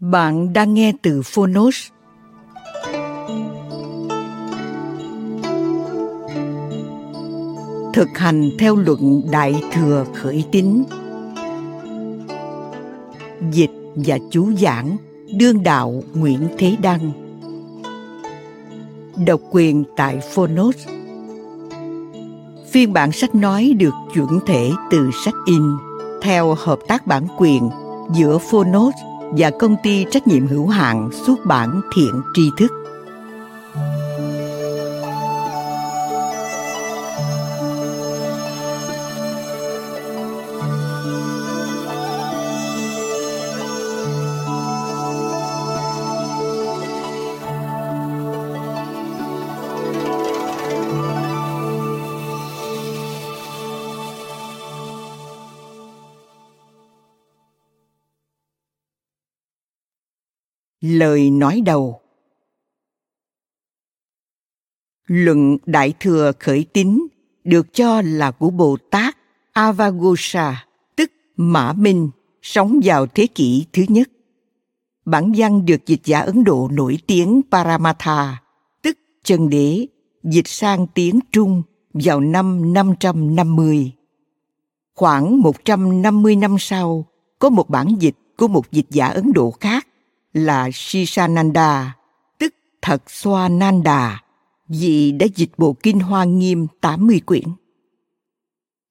Bạn đang nghe từ Phonos. Thực hành theo luận Đại Thừa Khởi Tín. Dịch và chú giảng Đương Đạo Nguyễn Thế Đăng. Độc quyền tại Phonos. Phiên bản sách nói được chuyển thể từ sách in theo hợp tác bản quyền giữa Phonos và công ty trách nhiệm hữu hạn xuất bản thiện tri thức. Lời nói đầu Luận Đại Thừa Khởi Tín được cho là của Bồ Tát Avagosa, tức Mã Minh, sống vào thế kỷ thứ nhất. Bản văn được dịch giả Ấn Độ nổi tiếng Paramatha, tức Chân Đế, dịch sang tiếng Trung vào năm 550. Khoảng 150 năm sau, có một bản dịch của một dịch giả Ấn Độ khác là Shishananda, tức Thật Xoa Nanda, vì đã dịch bộ kinh Hoa Nghiêm 80 quyển.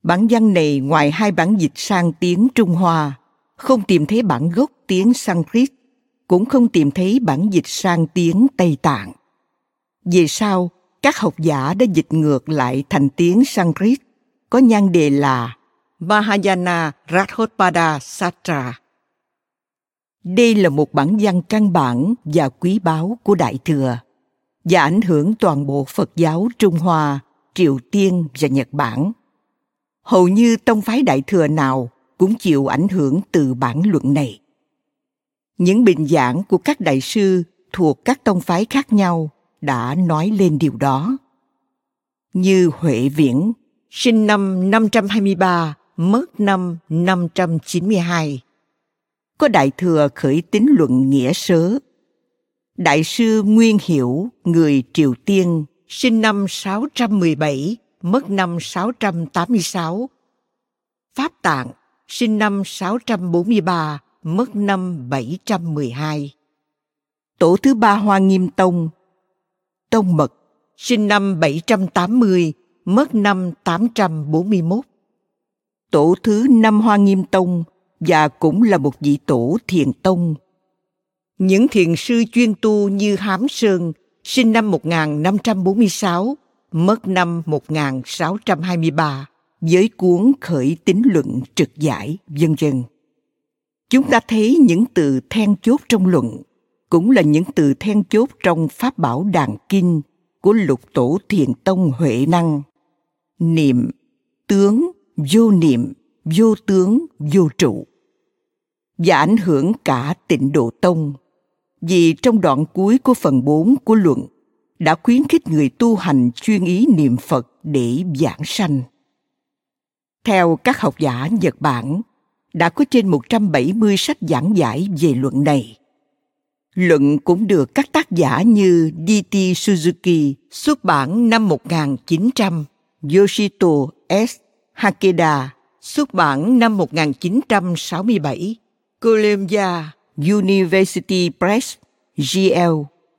Bản văn này ngoài hai bản dịch sang tiếng Trung Hoa, không tìm thấy bản gốc tiếng Sanskrit, cũng không tìm thấy bản dịch sang tiếng Tây Tạng. Về sau, các học giả đã dịch ngược lại thành tiếng Sanskrit, có nhan đề là Mahayana Rathopada Satra đây là một bản văn căn bản và quý báu của Đại Thừa và ảnh hưởng toàn bộ Phật giáo Trung Hoa, Triều Tiên và Nhật Bản. Hầu như tông phái Đại Thừa nào cũng chịu ảnh hưởng từ bản luận này. Những bình giảng của các đại sư thuộc các tông phái khác nhau đã nói lên điều đó. Như Huệ Viễn, sinh năm 523, mất năm 592 có đại thừa khởi tín luận nghĩa sớ. Đại sư Nguyên Hiểu, người Triều Tiên, sinh năm 617, mất năm 686. Pháp Tạng, sinh năm 643, mất năm 712. Tổ thứ ba Hoa Nghiêm Tông, Tông Mật, sinh năm 780, mất năm 841. Tổ thứ năm Hoa Nghiêm Tông, và cũng là một vị tổ thiền tông. Những thiền sư chuyên tu như Hám Sơn, sinh năm 1546, mất năm 1623, với cuốn khởi tính luận trực giải, vân vân. Chúng ta thấy những từ then chốt trong luận cũng là những từ then chốt trong Pháp Bảo Đàn Kinh của lục tổ thiền tông Huệ Năng. Niệm, tướng, vô niệm, vô tướng, vô trụ và ảnh hưởng cả tịnh độ tông vì trong đoạn cuối của phần 4 của luận đã khuyến khích người tu hành chuyên ý niệm Phật để giảng sanh. Theo các học giả Nhật Bản, đã có trên 170 sách giảng giải về luận này. Luận cũng được các tác giả như D.T. Suzuki xuất bản năm 1900, Yoshito S. Hakeda xuất bản năm 1967, Columbia University Press, G.L.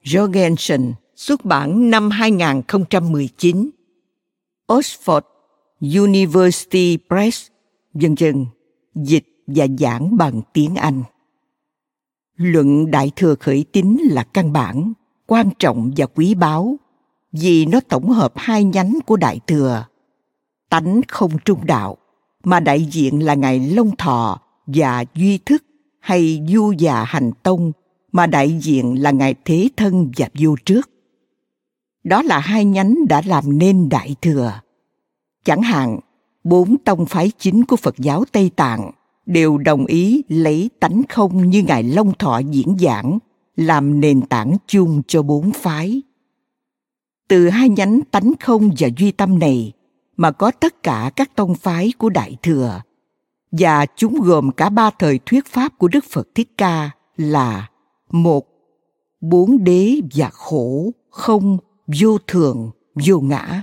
Jorgensen xuất bản năm 2019, Oxford University Press, dân dân dịch và giảng bằng tiếng Anh. Luận Đại Thừa Khởi Tín là căn bản, quan trọng và quý báu vì nó tổng hợp hai nhánh của Đại Thừa. Tánh không trung đạo, mà đại diện là Ngài Long Thọ và Duy Thức hay Du già Hành Tông mà đại diện là Ngài Thế Thân và vua Trước. Đó là hai nhánh đã làm nên Đại Thừa. Chẳng hạn, bốn tông phái chính của Phật giáo Tây Tạng đều đồng ý lấy tánh không như Ngài Long Thọ diễn giảng làm nền tảng chung cho bốn phái. Từ hai nhánh tánh không và duy tâm này mà có tất cả các tông phái của Đại Thừa và chúng gồm cả ba thời thuyết pháp của Đức Phật Thích Ca là một, bốn đế và khổ, không, vô thường, vô ngã.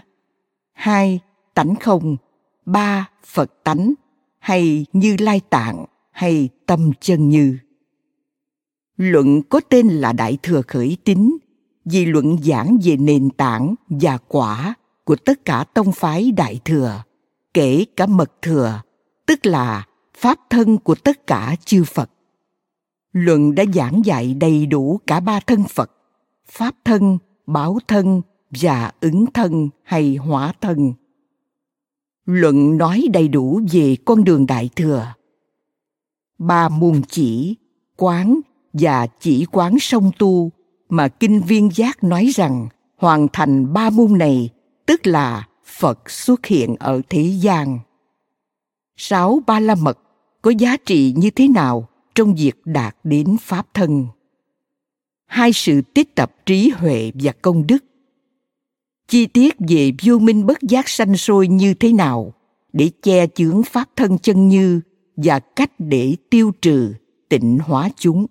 Hai, tánh không. Ba, phật tánh, hay như lai tạng, hay tâm chân như. Luận có tên là đại thừa khởi tín, vì luận giảng về nền tảng và quả của tất cả tông phái đại thừa, kể cả mật thừa tức là pháp thân của tất cả chư phật. Luận đã giảng dạy đầy đủ cả ba thân phật, pháp thân, báo thân và ứng thân hay hóa thân. Luận nói đầy đủ về con đường đại thừa. Ba môn chỉ, quán và chỉ quán song tu mà kinh viên giác nói rằng hoàn thành ba môn này, tức là phật xuất hiện ở thế gian sáu ba la mật có giá trị như thế nào trong việc đạt đến pháp thân? Hai sự tích tập trí huệ và công đức. Chi tiết về vô minh bất giác sanh sôi như thế nào để che chướng pháp thân chân như và cách để tiêu trừ tịnh hóa chúng?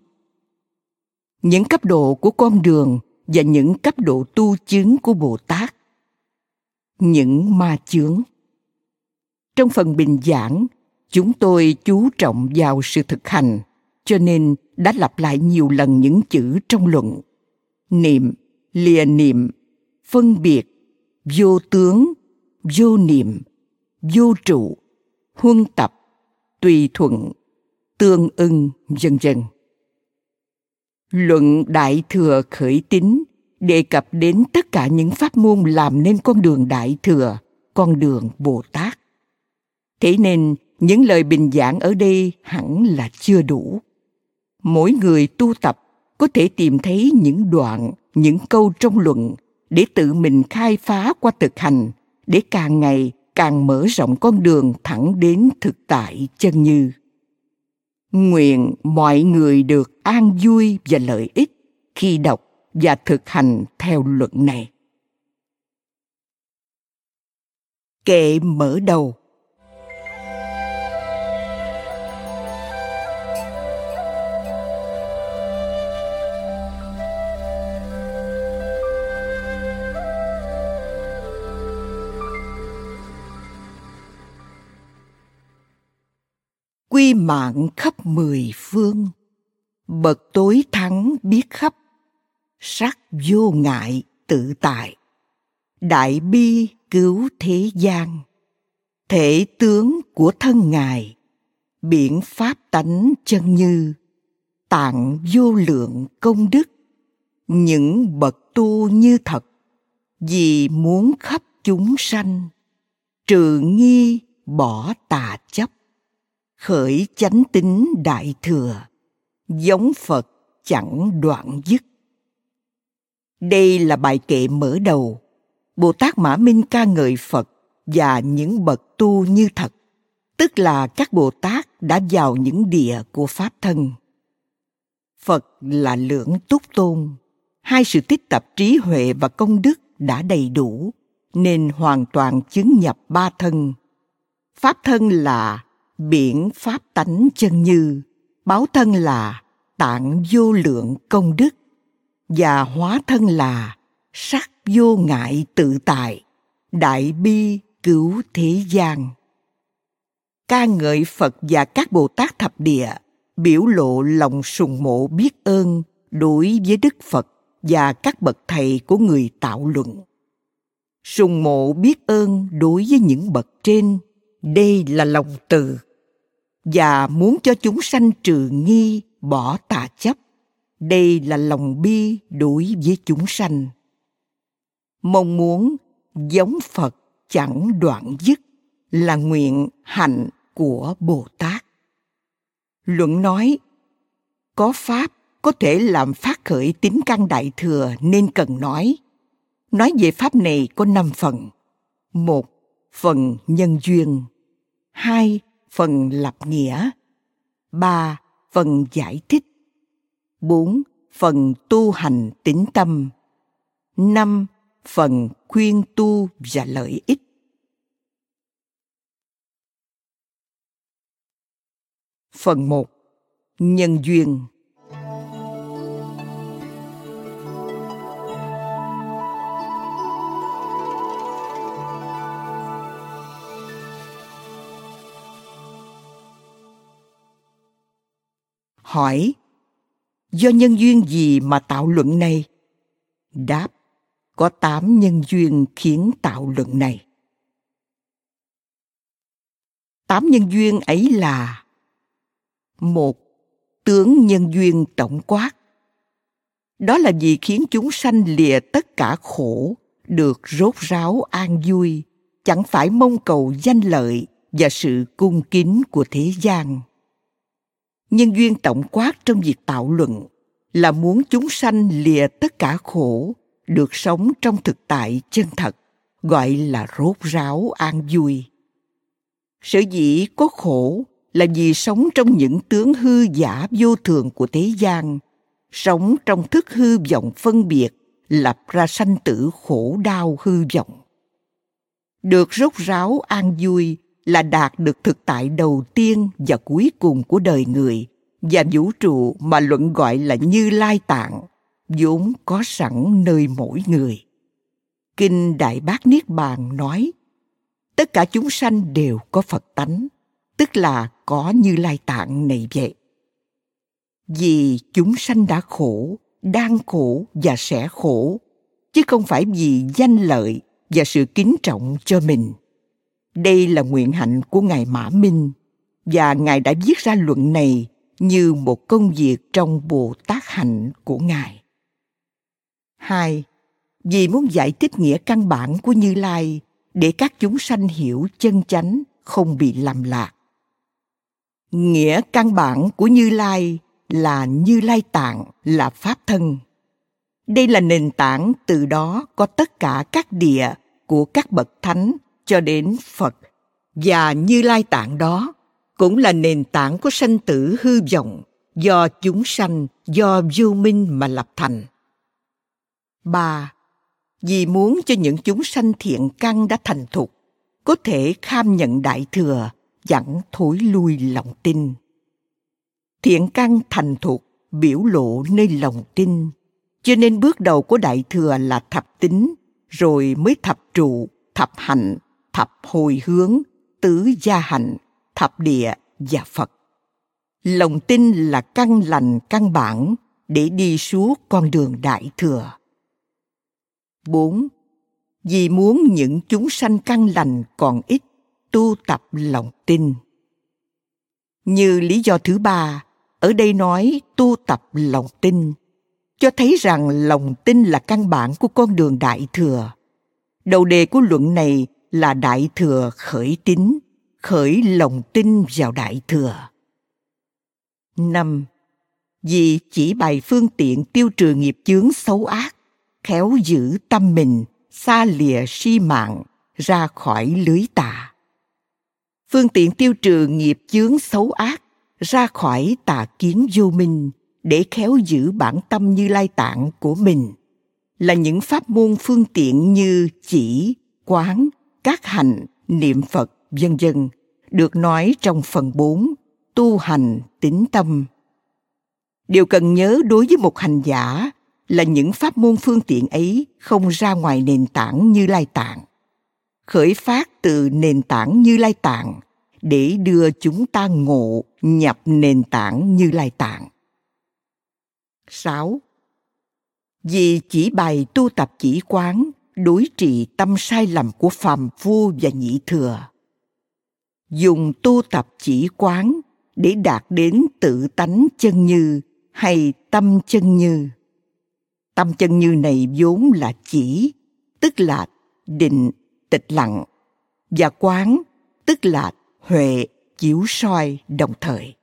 Những cấp độ của con đường và những cấp độ tu chứng của bồ tát. Những ma chướng trong phần bình giảng, chúng tôi chú trọng vào sự thực hành, cho nên đã lặp lại nhiều lần những chữ trong luận. Niệm, lìa niệm, phân biệt, vô tướng, vô niệm, vô trụ, huân tập, tùy thuận, tương ưng, vân vân. Luận đại thừa khởi tín đề cập đến tất cả những pháp môn làm nên con đường đại thừa, con đường bồ tát thế nên, những lời bình giảng ở đây hẳn là chưa đủ. Mỗi người tu tập có thể tìm thấy những đoạn, những câu trong luận để tự mình khai phá qua thực hành, để càng ngày càng mở rộng con đường thẳng đến thực tại chân như. Nguyện mọi người được an vui và lợi ích khi đọc và thực hành theo luận này. Kệ mở đầu. Quy mạng khắp mười phương. Bậc tối thắng biết khắp, sắc vô ngại tự tại. Đại bi cứu thế gian, thể tướng của thân ngài biển pháp tánh chân như, tạng vô lượng công đức. Những bậc tu như thật, vì muốn khắp chúng sanh, trừ nghi bỏ tà chấp khởi chánh tính đại thừa, giống phật chẳng đoạn dứt. Đây là bài kệ mở đầu. Bồ tát mã minh ca ngợi phật và những bậc tu như thật, tức là các bồ tát đã vào những địa của pháp thân. Phật là lưỡng túc tôn, hai sự tích tập trí huệ và công đức đã đầy đủ, nên hoàn toàn chứng nhập ba thân. Pháp thân là biển pháp tánh chân như, báo thân là tạng vô lượng công đức, và hóa thân là sắc vô ngại tự tại, đại bi cứu thế gian. Ca ngợi phật và các bồ tát thập địa biểu lộ lòng sùng mộ biết ơn đối với đức phật và các bậc thầy của người tạo luận. Sùng mộ biết ơn đối với những bậc trên đây là lòng từ, và muốn cho chúng sanh trừ nghi, bỏ tà chấp. Đây là lòng bi đối với chúng sanh. Mong muốn giống phật chẳng đoạn dứt là nguyện hạnh của bồ tát. Luận nói, có pháp có thể làm phát khởi tính căn đại thừa nên cần nói. Nói về pháp này có năm phần. Một, phần nhân duyên hai, phần lập nghĩa. Ba, phần giải thích. Bốn, phần tu hành tĩnh tâm. Năm, phần khuyên tu và lợi ích. Phần một, Nhân duyên. Hỏi, Do nhân duyên gì mà tạo luận này? Đáp, Có tám nhân duyên khiến tạo luận này. Tám nhân duyên ấy là, một, tướng nhân duyên tổng quát đó là vì khiến chúng sanh lìa tất cả khổ, được rốt ráo an vui, chẳng phải mong cầu danh lợi và sự cung kính của thế gian nhân duyên tổng quát trong việc tạo luận là muốn chúng sanh lìa tất cả khổ, được sống trong thực tại chân thật, gọi là rốt ráo an vui. Sở dĩ có khổ là vì sống trong những tướng hư giả vô thường của thế gian, sống trong thức hư vọng phân biệt, lập ra sanh tử khổ đau hư vọng. Được rốt ráo an vui là đạt được thực tại đầu tiên và cuối cùng của đời người và vũ trụ mà luận gọi là như lai tạng, vốn có sẵn nơi mỗi người. Kinh đại bác niết bàn nói, tất cả chúng sanh đều có phật tánh, tức là có như lai tạng này vậy. Vì chúng sanh đã khổ, đang khổ và sẽ khổ, chứ không phải vì danh lợi và sự kính trọng cho mình đây là nguyện hạnh của ngài mã minh. Và ngài đã viết ra luận này như một công việc trong bồ tát hạnh của ngài. Hai, vì muốn giải thích nghĩa căn bản của như lai để các chúng sanh hiểu chân chánh không bị lầm lạc. Nghĩa căn bản của như lai là như lai tạng là pháp thân. Đây là nền tảng từ đó có tất cả các địa của các bậc thánh cho đến phật. Và như lai tạng đó cũng là nền tảng của sanh tử hư vọng do chúng sanh, do vô minh mà lập thành. Ba, vì muốn cho những chúng sanh thiện căn đã thành thục, có thể kham nhận đại thừa, chẳng thối lui lòng tin. Thiện căn thành thục, biểu lộ nơi lòng tin. Cho nên bước đầu của đại thừa là thập tính, rồi mới thập trụ, thập hạnh thập hồi hướng, tứ gia hạnh thập địa và phật. Lòng tin là căn lành, căn bản để đi suốt con đường đại thừa. 4. Vì muốn những chúng sanh căn lành còn ít, tu tập lòng tin. Như lý do thứ ba, ở đây nói tu tập lòng tin, cho thấy rằng lòng tin là căn bản của con đường đại thừa. Đầu đề của luận này là đại thừa khởi tín, khởi lòng tin vào đại thừa. Năm, vì chỉ bày phương tiện tiêu trừ nghiệp chướng xấu ác, khéo giữ tâm mình, xa lìa si mạng, ra khỏi lưới tà. Phương tiện tiêu trừ nghiệp chướng xấu ác, ra khỏi tà kiến vô minh, để khéo giữ bản tâm như lai tạng của mình, là những pháp môn phương tiện như chỉ, quán các hành, niệm phật, vân dân được nói trong phần 4 tu hành tính tâm. Điều cần nhớ đối với một hành giả là những pháp môn phương tiện ấy không ra ngoài nền tảng như lai tạng. Khởi phát từ nền tảng như lai tạng để đưa chúng ta ngộ nhập nền tảng như lai tạng. 6. Vì chỉ bày tu tập chỉ quán đối trị tâm sai lầm của phàm phu và nhị thừa. Dùng tu tập chỉ quán để đạt đến tự tánh chân như hay tâm chân như. Tâm chân như này vốn là chỉ, tức là định, tịch lặng, và quán, tức là huệ, chiếu soi đồng thời.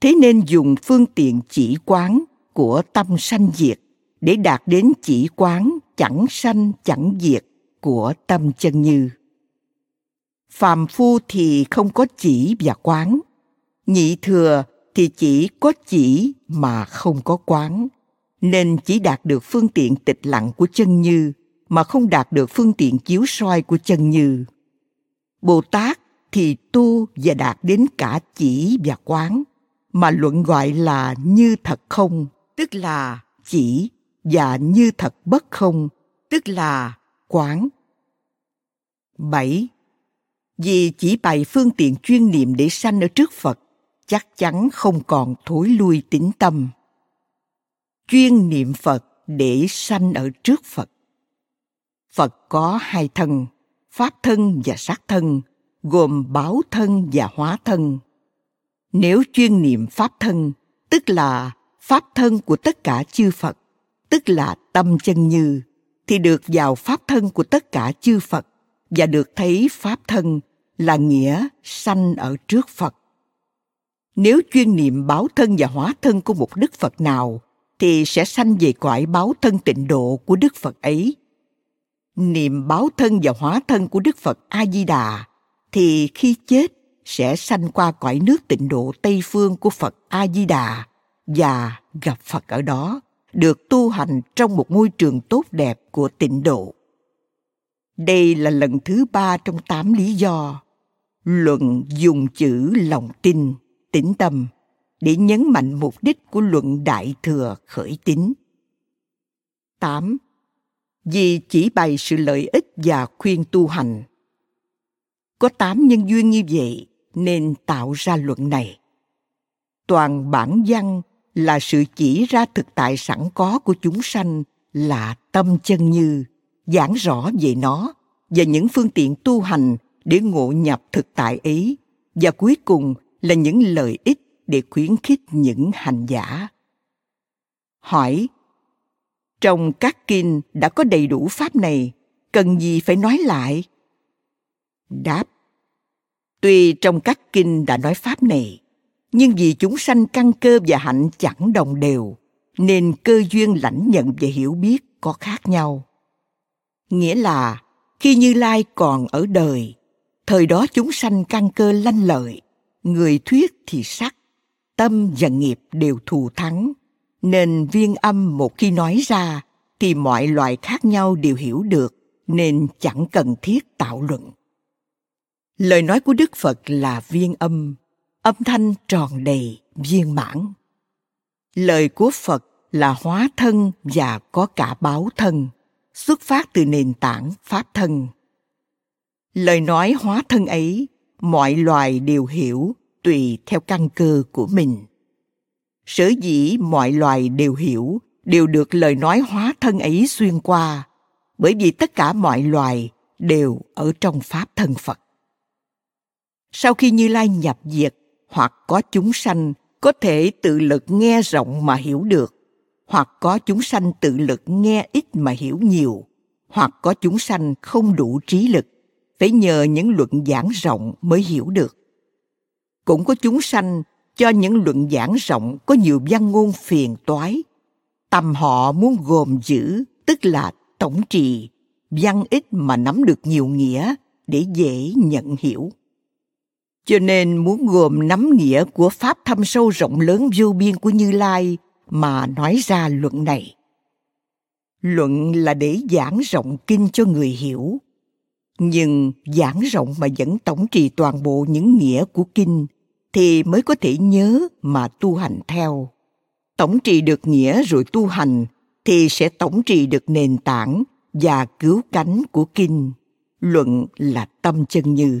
Thế nên dùng phương tiện chỉ quán của tâm sanh diệt để đạt đến chỉ quán chẳng sanh chẳng diệt của tâm chân như. Phàm phu thì không có chỉ và quán, nhị thừa thì chỉ có chỉ mà không có quán, nên chỉ đạt được phương tiện tịch lặng của chân như mà không đạt được phương tiện chiếu soi của chân như. Bồ Tát thì tu và đạt đến cả chỉ và quán, mà luận gọi là như thật không, tức là chỉ và như thật bất không, tức là quán. 7. Vì chỉ bày phương tiện chuyên niệm để sanh ở trước Phật, chắc chắn không còn thối lui tính tâm. Chuyên niệm Phật để sanh ở trước Phật. Phật có hai thân, pháp thân và sát thân, gồm báo thân và hóa thân. Nếu chuyên niệm pháp thân, tức là pháp thân của tất cả chư Phật, tức là tâm chân như, thì được vào pháp thân của tất cả chư Phật và được thấy pháp thân là nghĩa sanh ở trước Phật. Nếu chuyên niệm báo thân và hóa thân của một Đức Phật nào, thì sẽ sanh về cõi báo thân tịnh độ của Đức Phật ấy. Niệm báo thân và hóa thân của Đức Phật A-di-đà thì khi chết sẽ sanh qua cõi nước tịnh độ Tây phương của Phật A-di-đà và gặp Phật ở đó, được tu hành trong một môi trường tốt đẹp của tịnh độ. Đây là lần thứ ba trong tám lý do. Luận dùng chữ lòng tin, tĩnh tâm để nhấn mạnh mục đích của luận Đại Thừa khởi tín. 8. Vì chỉ bày sự lợi ích và khuyên tu hành. Có tám nhân duyên như vậy nên tạo ra luận này. Toàn bản văn là sự chỉ ra thực tại sẵn có của chúng sanh là tâm chân như, giảng rõ về nó và những phương tiện tu hành để ngộ nhập thực tại ấy và cuối cùng là những lợi ích để khuyến khích những hành giả. Hỏi, trong các kinh đã có đầy đủ pháp này, cần gì phải nói lại? Đáp, tuy trong các kinh đã nói pháp này, nhưng vì chúng sanh căn cơ và hạnh chẳng đồng đều, nên cơ duyên lãnh nhận và hiểu biết có khác nhau. Nghĩa là khi Như Lai còn ở đời, thời đó chúng sanh căn cơ lanh lợi, người thuyết thì sắc, tâm và nghiệp đều thù thắng. Nên viên âm một khi nói ra thì mọi loại khác nhau đều hiểu được nên chẳng cần thiết tạo luận. Lời nói của đức phật là viên âm âm thanh tròn đầy viên mãn. Lời của phật là hóa thân và có cả báo thân, xuất phát từ nền tảng pháp thân. Lời nói hóa thân ấy, mọi loài đều hiểu, tùy theo căn cơ của mình. Sở dĩ mọi loài đều hiểu, đều được lời nói hóa thân ấy xuyên qua, bởi vì tất cả mọi loài đều ở trong pháp thân phật. Sau khi như lai nhập diệt hoặc có chúng sanh có thể tự lực nghe rộng mà hiểu được hoặc có chúng sanh tự lực nghe ít mà hiểu nhiều hoặc có chúng sanh không đủ trí lực phải nhờ những luận giảng rộng mới hiểu được cũng có chúng sanh cho những luận giảng rộng có nhiều văn ngôn phiền toái. tầm họ muốn gồm giữ, tức là tổng trì, văn ít mà nắm được nhiều nghĩa để dễ nhận hiểu. Cho nên muốn gồm nắm nghĩa của Pháp thâm sâu rộng lớn vô biên của Như Lai mà nói ra luận này. Luận là để giảng rộng kinh cho người hiểu. Nhưng giảng rộng mà vẫn tổng trì toàn bộ những nghĩa của kinh thì mới có thể nhớ mà tu hành theo tổng trì được nghĩa rồi tu hành thì sẽ tổng trì được nền tảng và cứu cánh của kinh luận là tâm chân như